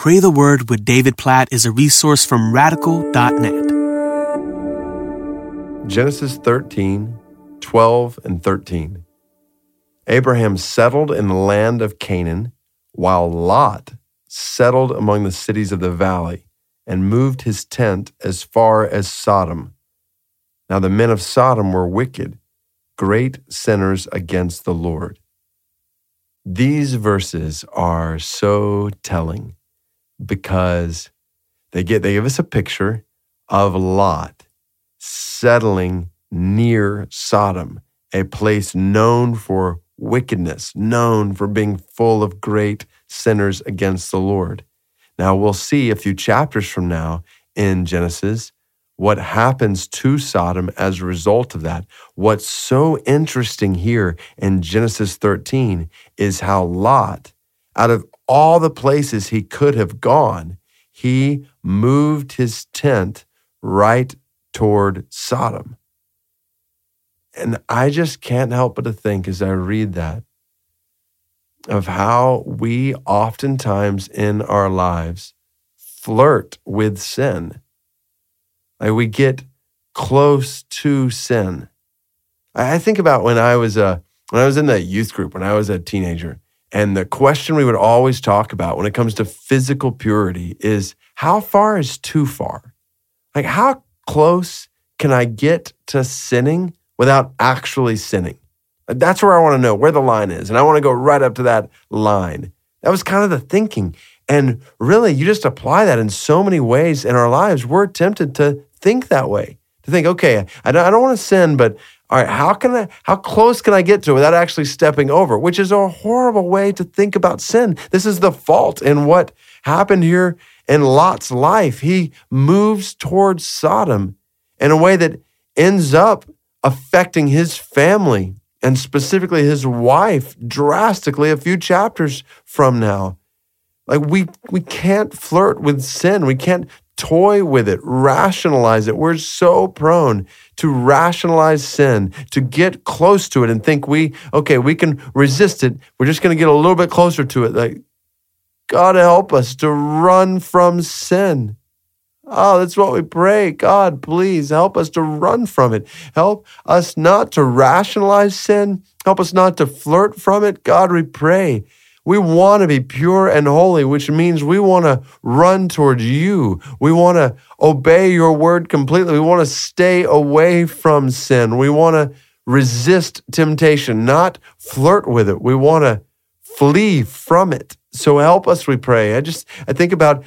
Pray the Word with David Platt is a resource from radical.net. Genesis 13, 12, and 13. Abraham settled in the land of Canaan, while Lot settled among the cities of the valley and moved his tent as far as Sodom. Now the men of Sodom were wicked, great sinners against the Lord. These verses are so telling because they get they give us a picture of Lot settling near Sodom, a place known for wickedness, known for being full of great sinners against the Lord. Now, we'll see a few chapters from now in Genesis what happens to Sodom as a result of that. What's so interesting here in Genesis 13 is how Lot, out of all the places he could have gone, he moved his tent right toward Sodom. And I just can't help but to think as I read that of how we oftentimes in our lives flirt with sin. Like we get close to sin. I think about when I was a when I was in the youth group when I was a teenager, and the question we would always talk about when it comes to physical purity is how far is too far? Like how close can I get to sinning without actually sinning? That's where I want to know where the line is. And I want to go right up to that line. That was kind of the thinking. And really, you just apply that in so many ways in our lives. We're tempted to think that way, to think, okay, I don't, want to sin, but all right, how can I, how close can I get to it without actually stepping over? Which is a horrible way to think about sin. This is the fault in what happened here in Lot's life. He moves towards Sodom in a way that ends up affecting his family and specifically his wife drastically a few chapters from now. Like we we can't flirt with sin. We can't toy with it, rationalize it. We're so prone to rationalize sin, to get close to it and think we okay, we can resist it. We're just going to get a little bit closer to it. Like God help us to run from sin. Oh, that's what we pray. God, please help us to run from it. Help us not to rationalize sin. Help us not to flirt from it. God, we pray. We want to be pure and holy, which means we want to run towards you. We want to obey your word completely. We want to stay away from sin. We want to resist temptation, not flirt with it. We want to flee from it. So help us, we pray. I just, I think about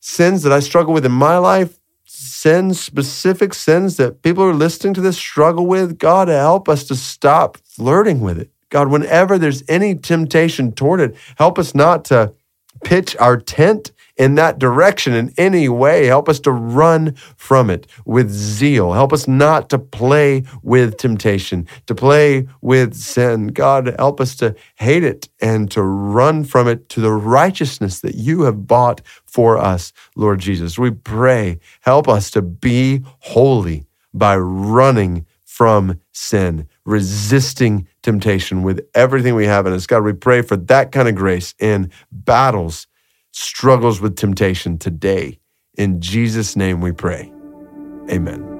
sins that I struggle with in my life, sins, specific sins that people who are listening to this struggle with. God, help us to stop flirting with it. God, whenever there's any temptation toward it, help us not to pitch our tent in that direction in any way. Help us to run from it with zeal. Help us not to play with temptation, to play with sin. God, help us to hate it and to run from it to the righteousness that you have bought for us, Lord Jesus. We pray, help us to be holy by running from sin, resisting temptation with everything we have in us. God, we pray for that kind of grace in battles struggles with temptation today. In Jesus' name we pray. Amen.